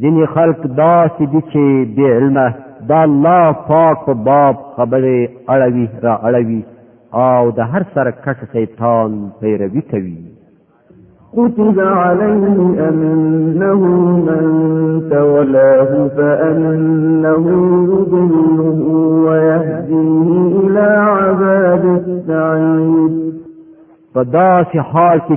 ځینې خلک داسې دي چې بې علمه د الله پاک په باب خبرې اړوي را اړوي او د هر سره کټ شیطان پیروي کوي كتب عليه أنه من تولاه فأنه يضله ويهديه إلى عذاب السعير فداس حال کې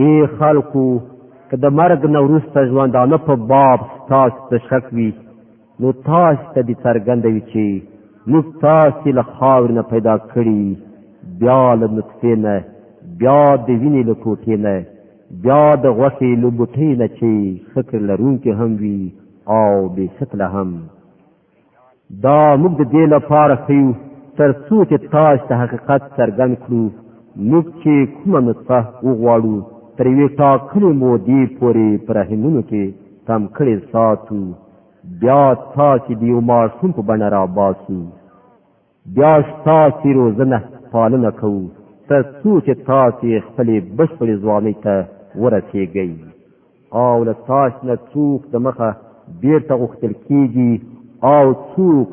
ای خلکو که د مرګ نه وروسته ژوندانه په باب ستاسو څه شک وي نو تاسو ته دې څرګنده وي چې موږ تاسو له خاورې نه پیدا کړي بیا له نطفې نه بیا د وینې له ټوټې نه بیا د غوښې له بوټۍ نه چې فکر لرونکي هم وي او بې شکله هم دا موږ د دې لپاره خیو تر څو چې تاسو ته حقیقت څرګند کړو موږ چې کومه نطفه وغواړو تر یوې ټاکلې مودې پورې په رحمونو کې تم کړې ساتو بیا تاسو د یو ماشوم په بڼه راباسو بیا ستاسې روزنه پالنه کوو تر څو چې تاسې خپلې بشپړې ځوانۍ ته ورسېږئ او له تاسې نه څوک د مخه بیرته غوښتل کیږي او څوک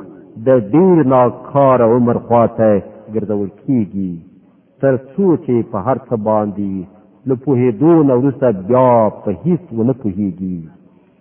د ډیر ناکار عمر خواته ګرځول کیږي تر څو چې په هر څه باندې له پوهېدو نه وروسته بیا په هیڅ ونه پوهېږي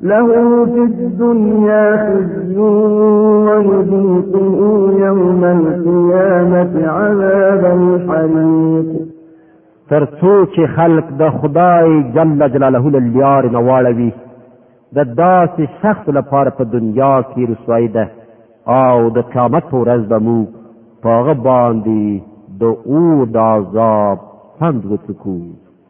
له في الدنيا خزي ويذيقه يوم القيامة عذاب الحريق تر څو چې خلق د خدای جل جلاله له لیار نه واړوي د داسې شخص لپاره په دنیا کې رسوایی ده او د قیامت پر ورځ به مو په هغه باندې د اور د عذاب پند وڅکو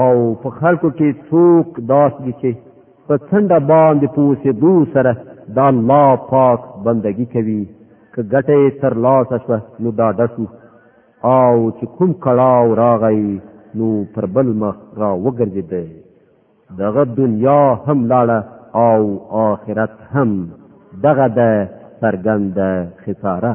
او په خلکو کې څوک داس دي چې په څنډه باندې پوسې دو سره د الله پاک بندگی کوي که ګټه یې تر لاسه شوه نو دا ډکو او چې کوم کړاو راغی نو پر بل مخ را وګرځېده دغه دنیا هم لاړه او آخرت هم دغه ده سرګند خساره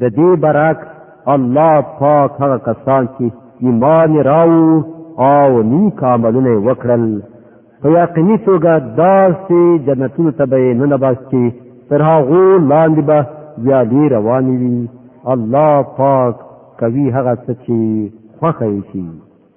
د دې برعکس الله پاک هغه کسان چې ایمان راوړ او نیک عملونه وکړل په یقیني توګه داسې جنتونو ته به نه نباسي تر هغه لاندې به بیا دې رواني وي الله پاک کوي هغه څه چې خوښه شي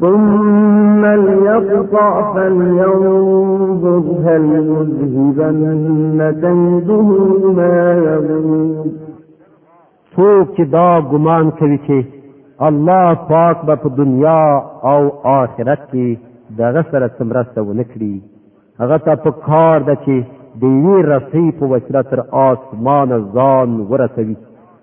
ثم ليقطع فلينظر هل يذهبن كيده ما يغيظ څوک چې دا ګمان کوي چې الله پاک به په دنیا او آخرت کې دغه سره څه مرسته ونه کړي هغه ته په کار ده چې د یوې رسۍ په وسیله تر آسمانه ځان ورسوي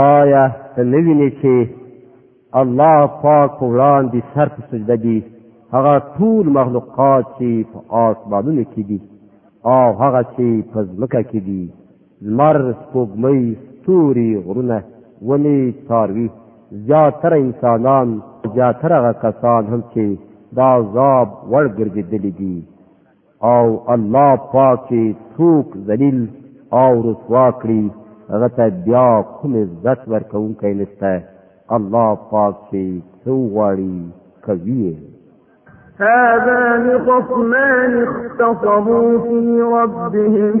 آیا ته نه وینې چې الله پاک وړاندې سر په سجده دي هغه ټول مخلوقات چې په آسمانونو کې دي او هغه چې په ځمکه کې دي لمر سپوږمۍ ستوري غرونه ونې څاروي زیاتره انسانان زیاتره هغه کسان هم چې دا عذاب وړ ګرځېدلي دي او الله پاک چې څوک ذلیل او رسوا کړي هغه ته بیا کوم عزت ورکوونکی نشته الله پاک چې څه وغواړي کوي هذان خصمان اختصموا في ربهم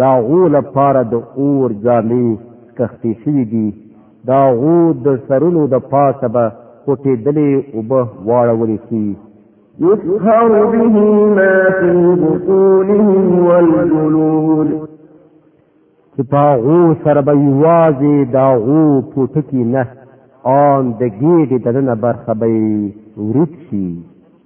دا غو لپاره د اور جامې کښتې شوې دي دا غو د سرونو د پاسه به خوټېدلې اوبه واړول شي يسهر به ما في بطونهم والجلود چې په غو سره به یوازې دا غو پوټکی نه آن د ګېډې دننه برخه به ورید شي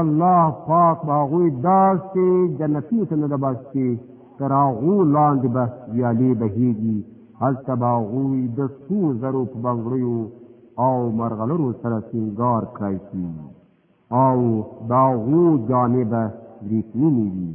الله پاک به هغوی داسې جنتیو ته نه ده بس چې تر هغو لاندې به ویالې بهیږي هلته به هغوی د سرو زرو په بنګړیو او مرغلرو سره سینګار کړای شي او د هغو جامې به وریښمینې وي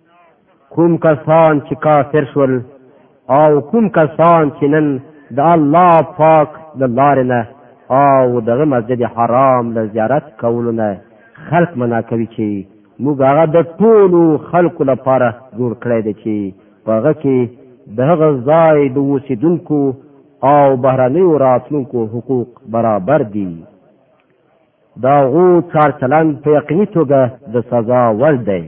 کوم کسان چې کافر شول او کوم کسان چې نن د الله پاک د لارې نه او دغه مسجد حرام له زیارت کولو نه خلق منا کوي چې موږ هغه د ټولو خلکو لپاره جوړ کړی دی چې په هغه کې د هغه ځای د اوسېدونکو او بهرنیو راتلونکو حقوق برابر دي دا غو چار چلند په یقیني توګه د سزا وړ دی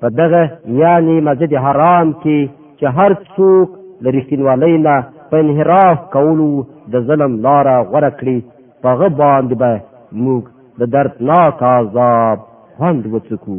په دغه یعنی مسجد حرام کې چې هر څوک د رښتینوالۍ نه په انحراف کولو د ظلم لاره غوره کړي په غ باندې به موږ د دردناک عذاب خوند وڅکو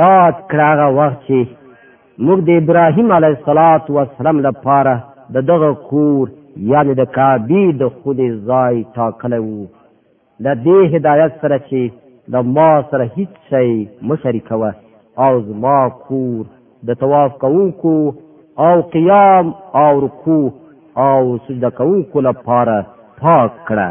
یاد کړه هغه وخت چې موږ د ابراهیم علیه الصلاۃ والسلام لپاره د دغه کور یعنی د کعبې د خودې ځای ټاکلی وو د دې هدایت سره چې د ما سره هیڅ شی مه شریکوه او زما کور د طواف کوونکو او قیام او رکوع او سجده کوونکو لپاره پاک کړه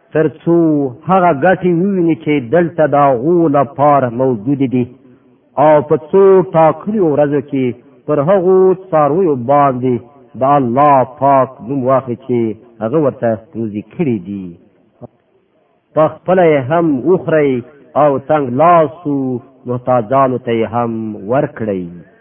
تر څو هغه ګټې وویني چې دلته د هغو لپاره موجودې دي او په څو ټاکلو ورځو کې پر هغو څارویو باندې د الله پاک نوم واخلي چې هغه ورته روزي کړي دي په خپل هم اوخري او تنگ لاسو محتاجانو ته هم ورکړي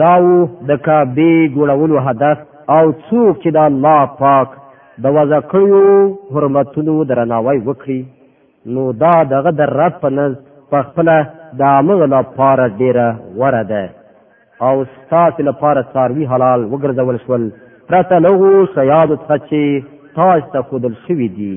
داو د کعبه جوړولو هدف او څوک چې د الله پاک د وضع کړیو حرمتونو درناوی وکړي نو دا دغه د رب په نزد په خپل د امغه لپاره ډیره غوره ده او ستاسو لپاره څاروي حلال وګرځول شول پرته له شیادو څخه چې تاسو ته خودل شوی دی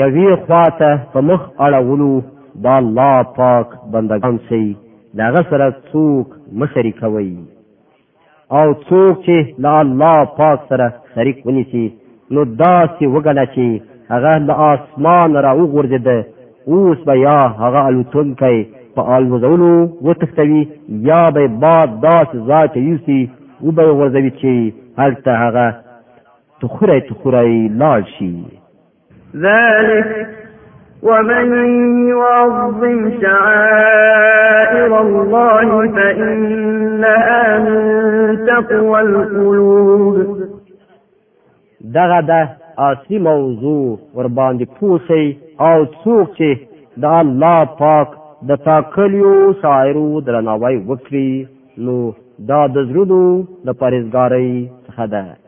یوی خواته په مخ اړولو دا الله پاک بندگان سي دا غسره څوک مشری کوي او څوک چې لا الله پاک سره شریک ونیسي نو دا چې وګڼه چې هغه له اسمان را وغورځیده اوس به یا هغه الوتونکی په الوزولو وتښتوي یا به باد داسې ځای ته یوسي وبه یې غورځوي چې هلته هغه تخوری تخوری لاړ شي ذلك ومن يعظم شعائر الله فإنها من تقوى القلوب دغه ده اصلي موضوع ور باندې پوسي او څوک چې د الله پاک د تاکلیو شاعرو درناوی وکړي نو دا د زړونو د پرېزګارۍ څخه ده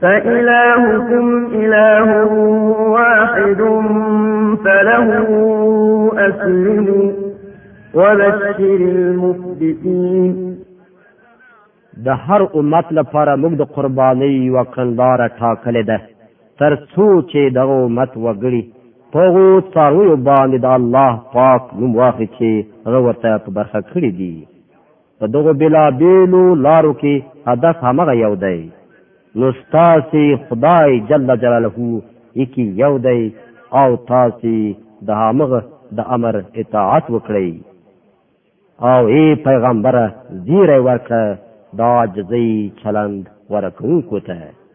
فإلهكم إله واحد فله أسلموا وبشر المخبتين د هر امت لپاره موږ د قربانۍ یو کندار ټاکلې ده تر څو چې د امت وګړي په غو څارویو باندې د الله پاک نوم واخلي چې هغه ورته په برخه کړی دی په دغو بېلابېلو لارو کې هدف همغه یو دی نو ستاسې خدای جل جلاله یکی یو دی او تاسې د همغه د امر اطاعت وکړئ او ای پیغمبره زیری ورکړه دا عاجزی چلند ورکوونکو ته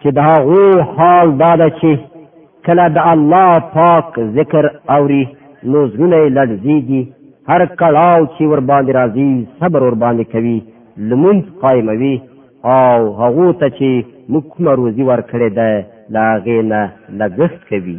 چې دا غو حال دا ده چې کله د الله پاک ذکر اوري نو زړونه یې لړزېږي هر کړاو چې ور باندې راځي صبر ور باندې کوي لمونځ قایموي او هغو ته چې موږ کومه روزي ورکړې ده له هغې نه لګښت کوي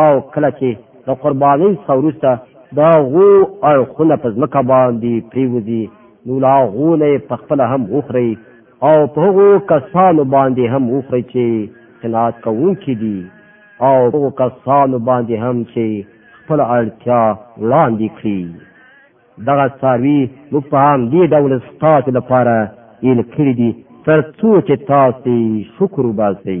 او کله چې د قربانۍ څخه وروسته د هغو اړخونه په ځمکه باندې پریوځي نو له هغو نه یې په خپله هم وخورئ او په هغو کسانو باندې هم وخورئ چې قناعت کوونکي دي او په هغو کسانو باندې هم چې خپله اړتیا وړاندې کړي دغه څاروي موږ په همدې ډول ستاسو لپاره ایل کړي دي تر څو چې تاسو شکر وباسئ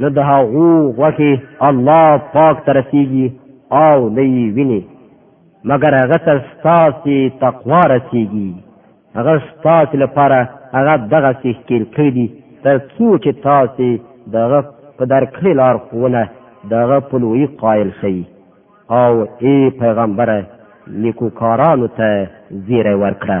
نه د هغو غوښې الله پاک ته رسېږي او نه یې ویني مګر هغه ته ستاسې تقوا رسېږي هغه ستاسې لپاره هغه دغسې ښکېل کړي دي تر څو چې تاسې د هغه په درکړې لارښوونه د هغه په لویي قایل شئ او ای پیغمبره نیکوکارانو ته زیری ورکړه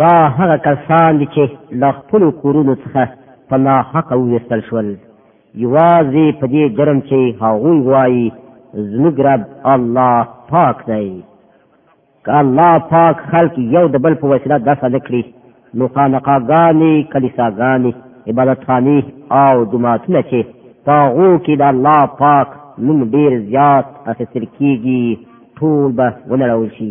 دا هغه کسان دي چې له خپلو کورونو څخه په ناحقه وویستل شول یوازې په دې جرم چې هغوی وایي زموږ رب الله پاک دی که الله پاک خلک یو د بل په وسیله دفع نه کړي نو خانقاګانې کلیساګانې عبادتخانې او جوماتونه چې په هغو کې د الله پاک نوم ډېر زیات اخیستل کېږي ټول به ونړول شي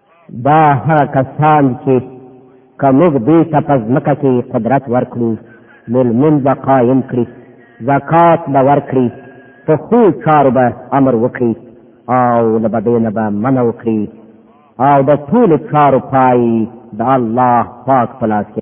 دا هغه کسان چې که موږ دوی ته په ځمکه کې قدرت ورکړو نو لمونځ به قایم کړي زکات به ورکړي په ښو چارو به امر وکړي او له بدې نه به منع وکړي او د ټولو چارو پای د الله پاک په لاس کې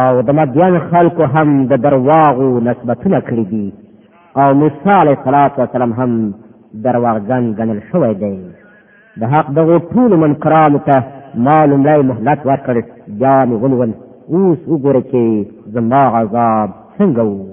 او د مدین خلکو هم د درواغو نسبتونه کړی دي او موسی علیه السلام هم درواغجن ګڼل شوی دی د حق دغو ټولو منکرانو ته ما لومړی مهلت ورکړ بیا مې ونیول اوس وګوره چې زما عذاب څنګه وو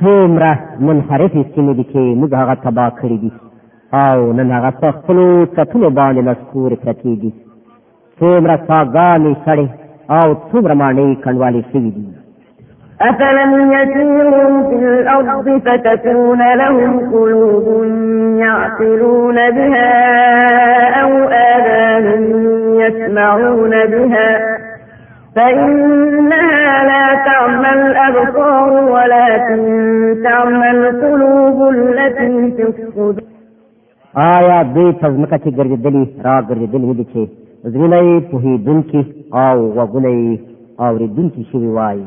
څومره منحرفې سیمې دي چې موږ هغه تباه کړي دي او نن هغه په خپلو چتونو باندې لسکورې پرتې دي څومره څاګانې سړې او څومره ماڼۍ کنډوالې شوي دي أفلم يسيروا في الأرض فتكون لهم قلوب يعقلون بها أو آذان يسمعون بها فإنها لا تعمى الأبصار ولكن تعمى القلوب التي في الصدور آیا دوی په ځمکه کې ګرځېدلي را ګرځېدلي دي چې زړونه یې پوهېدونکي او غوږونه یې اورېدونکي شوي وایي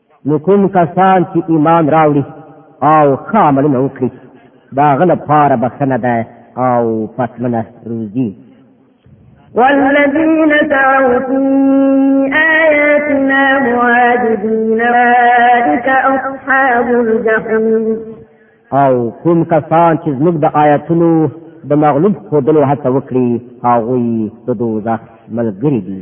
نو کوم کسان چې ایمان راوړي او ښه عملونه وکړي د هغه لپاره بخښنه ده او پسمنه روزي والذين سعوا في آياتنا معاجزين أولئك أصحاب الجحيم او کوم کسان چې زموږ د آیاتونو د مغلوب خودلو هڅه وکړي هغوی د دوزخ ملګري دي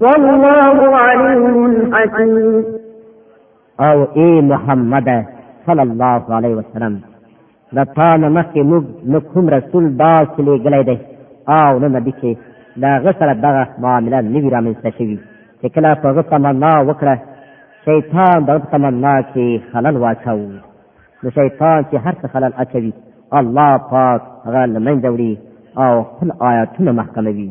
والله عليم حكيم او اے محمد صلی الله علیه وسلم دا تا نه مخکې موږ نه کوم رسول داسې لېږلی دی او نه نبي چې د هغه سره دغه معامله نه وي رامنځته شوي چې کله په هغه تمنا وکړه شیطان د هغه تمنا کې خلل واچاو نو شیطان چې هر څه خلل اچوي الله پاک هغه له منځه وړي او خپل آیاتونه محکموي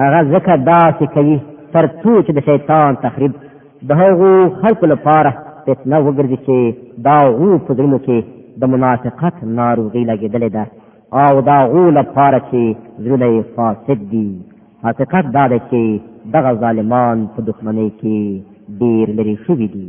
هغه ځکه داسې کوي تر څو چې د شیطان تخریب د هغو خلکو لپاره فتنه وګرځي چې د هغو په زړونو کې د منافقت ناروغي لګېدلې ده او د هغو لپاره چې زړونه یې فاسد دي حقیقت دا دی چې دغه ظالمان په دښمنۍ کې ډېر لرې شوي دي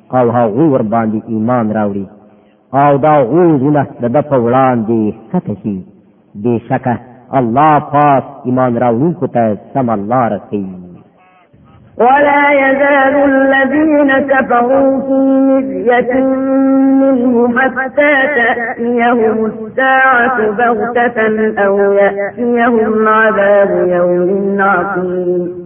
او هغوی ور باندې ایمان راوړي او دا غوی زړونه د د په وړاندې ښکته شي بېشکه الله پاک ایمان راوړونکو ته سمه لاره ښیي ولا يزال الذين كفروا في مرية منه حتى تأتيهم الساعة بغتة أو يأتيهم عذاب يوم عقيم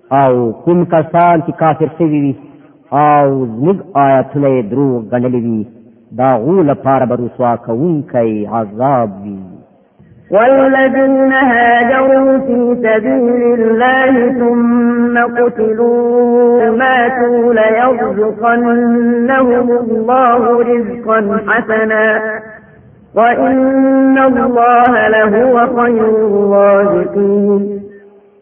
او کوم کسان چې کافر شوي وي او زموږ آیاتونه یې دروغ ګڼلي وي د هغو لپاره به رسوا کوونکی عذاب وي والذين هاجروا في سبيل الله ثم قتلوا ماتوا ليرزقنهم الله رزقا حسنا وإن الله لهو خير الرازقين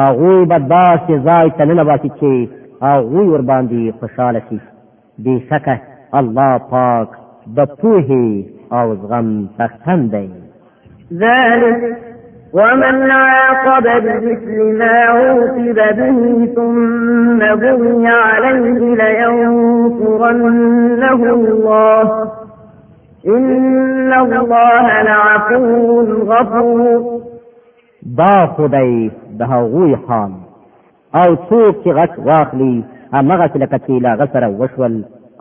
هغوی به داسې ځای ته ننباسي چې هغوی ورباندې خوشاله شي بېشکه الله پاک د پوهې او زغم څښتن دی ذلك ومن عاقب بمثل ما عوقب به ثم بغي عليه لينصرنه الله إن الله لعفو غفور دا خدای د هغوی حال او څوک چې غچ واخلي همغه چې لکه چې لاغه سره وشول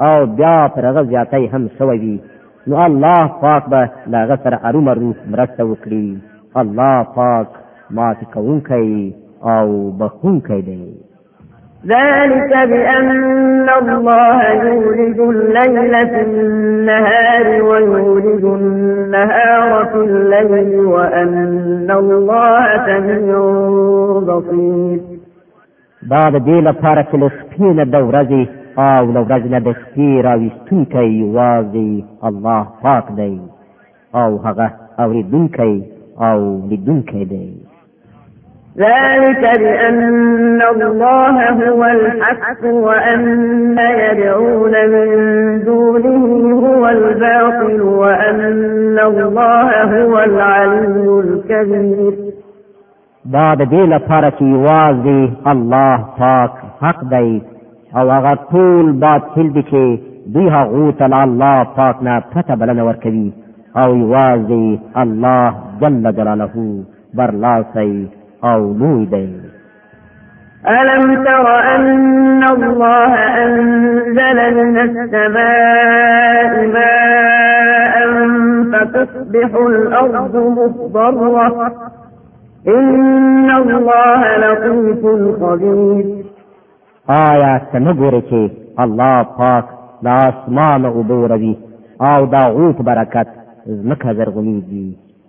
او بیا پر هغه زیاتی هم شوی وي نو الله پاک به لاغه سره ارومرو مرسته وکړي الله پاک معافي کوونکی او بخښونکی دی ذلك بأن الله يولد الليل في النهار ويولد النهار في الليل وأن الله سميع بصير دا د دې لپاره چې له شپې نه د ورځې او له ورځې نه د شپې راویستونکی یوازې الله پاک دی او هغه اورېدونکی او لیدونکی دی ذلك بأن الله هو الحق وأن يدعون من دونه هو الباطل وأن الله هو العلي الكبير دا د دې لپاره چې یوازې الله پاک حق دی او هغه ټول باطل دي چې دوی هغه ته الله پاک نه پته بلنه ورکوي او یوازې الله جل جلاله برلاسی او لوی دی ألم تر أن الله أنزل من السماء ماء فتصبح الأرض مخضرة إن الله لطيف خبير آیا ته نه ګورې چې الله پاک د اسمان اوبه وروي او دا غوت برکت ځمکه زرغونېږي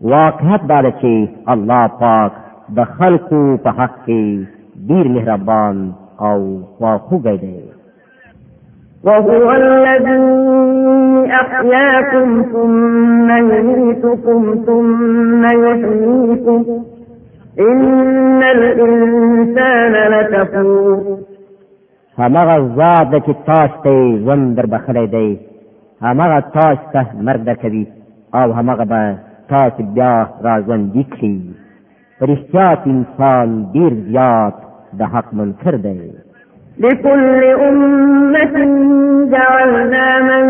واقعیت دا ده چې الله پاک د خلکو په حق کې ډیر مهربان او خواخوږی دی وهو الذي أحياكم ثم يميتكم ثم يحييكم إن الإنسان لكفور همغه ذات د چې تاسو ته ژوند در بخښلی دی همغه تاسو ته مرګ درکوي او همغه به تاسو بیا راژوندي کړي په رښتیا کې انسان ډېر زیات د حق منکر دی لكل أمة جعلنا من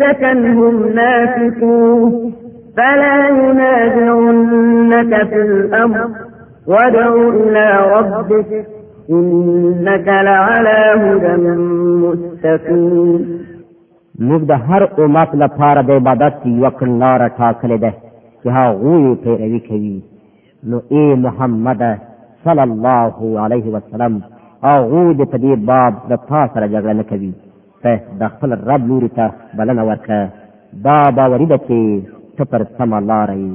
سكنهم ناسكوه فلا ينازعنك في الأمر ودعو الى ربك انك لعلى هدى مستقيم موږ د هر امت لپاره د عبادت یو کړنلار ټاکلې ده چې هغه یې پیروي کوي نو اے محمد صلی الله علیه وسلم هغه د په دې باب د تا سره جګړه نه کوي ته د خپل رب لوري ته بلنه ورکړه دا باوري ده چې ته پر سمه لاره یې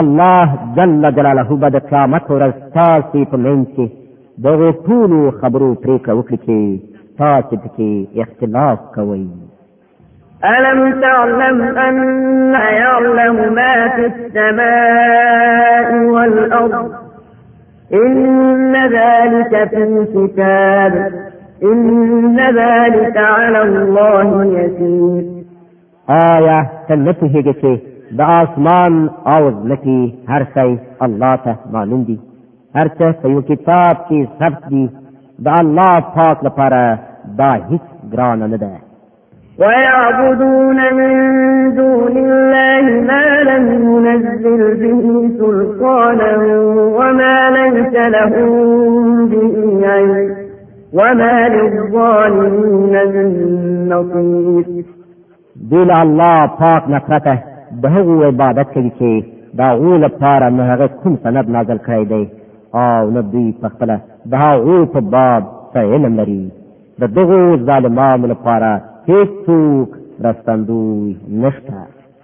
الله جل جلاله به د قیامت ورځ تاسې په منځ کې د هغو ټولو خبرو پرېکړه وکړي چې تاسې پکې اختلاف کوئ ألم تعلم أن يعلم ما في السماء والأرض إن ذلك في كتاب إن ذلك على الله يسير آیا ته نه پوهېږې چې د آسمان او ځمکې هر شی الله ته معلوم دي هر څه په یو کتاب کې ثبت دي د الله پاک لپاره دا هیڅ ګرانه نه ده ويعبدون من دون الله ما لم ينزل به سلطانا وما ليس لهم به علم وما للظالمين من نصير دل الله پاک نفرته د هغو عبادت کوي چې دا غو لپاره نه هغه کوم سند نازل کړی دی او نه دوی په خپل د هغو په باب څه علم لري د دغو ظالمانو لپاره هیڅوک رستندوی نشته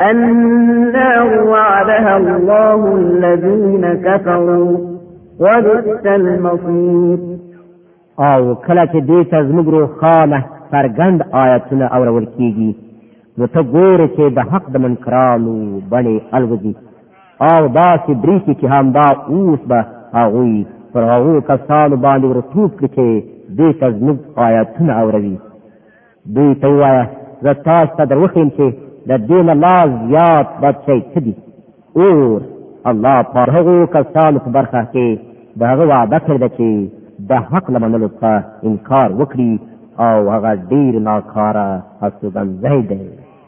النار وعدها الله الذين كفروا وبئس المصير او کله چې دې ته زموږ روښانه څرګند آیتونه اورول کیږي نو ته ګوره چې د حق د منکرانو بڼې الوځي او داسې بریښي چې همدا اوس به هغوی پر هغو کسانو باندې ورتوب کړي چې دې ته زموږ آیتونه اوروي دوی ته وایه زه تاسو ته دروښیم چې د دې نه لا زیات بد شی څه دي اور الله په هغو کسانو په برخه کې د هغه وعده کړې ده چې د حق له منلو څخه انکار وکړي او هغه ډیر ناکاره استوګنځی دی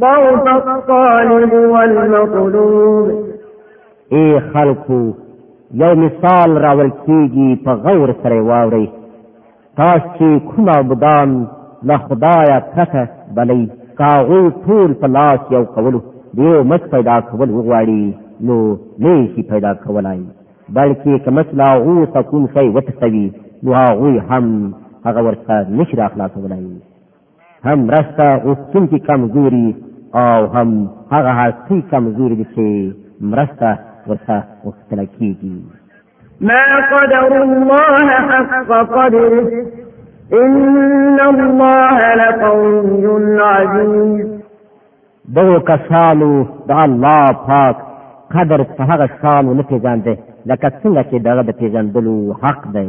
ضعف الطالب والمطلوب اے خلقو یو مثال راول کیږي په غور سره واوري تاسو چې کوم عبدان له خدایه کته بلې کاغوی ټول په لاس یو کولو دیو مس پیدا کول وغواړي نو نه شي پیدا کولای بلکې کمس لا غو تكون شي وتسوي نو هغه هم هغه ورته نشي راخلاصولای هم رسته غوښتونکي کمزوري او هم هغه هستي کمزوري دي چې مرسته ورته غوښتل کېږي ما قدر الله حق قدره ان الله لقوي عزيز دغه کسانو د الله پاک قدر په هغه شان نه پیژاندل لکه څنګه چې دغه د پیژندلو حق دی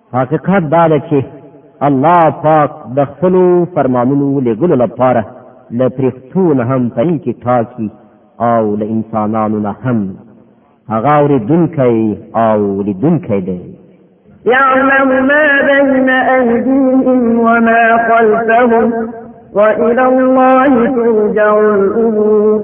حقیقت دا ده چې الله پاک د خپل فرمانونو لګولو لپاره له پرښتون هم پرې کې ټاکي او له انسانانو نه هم هغه اوریدونکی او لیدونکی دی يعلم ما بين أيديهم وما خلفهم وإلى الله ترجع الأمور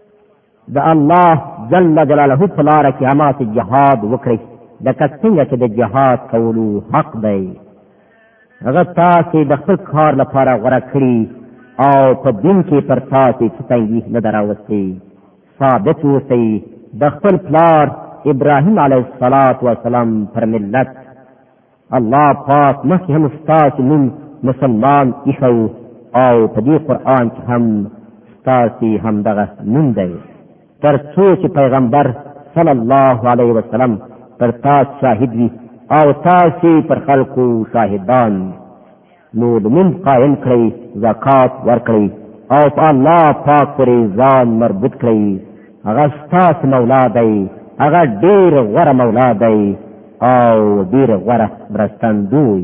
د الله جل جلاله په لار کې امات جهاد وکړي د کڅنګه چې د جهاد کولو حق دی هغه تاسو د خپل کار لپاره غوړه کړی او په دین کې پر تاسو چې تنګي نه دراوستي ثابت اوسئ د خپل پلار ابراهيم عليه السلام پر ملت الله پاک مخکې هم ستاسو نوم مسلمان ایښو او په دې قرآن کې هم ستاسو همدغه نوم دی تر څو چې پیغمبر صلی الله علیه وسلم پر تاسو شاهد وي او تاسو پر خلکو شاهدان نو د مونږ قائم کړئ زکات ورکړئ او په الله پاک پرې ځان مربوط کړئ هغه ستاسو مولا دی هغه ډیر غوره مولا دی او ډیر غوره مرستندوی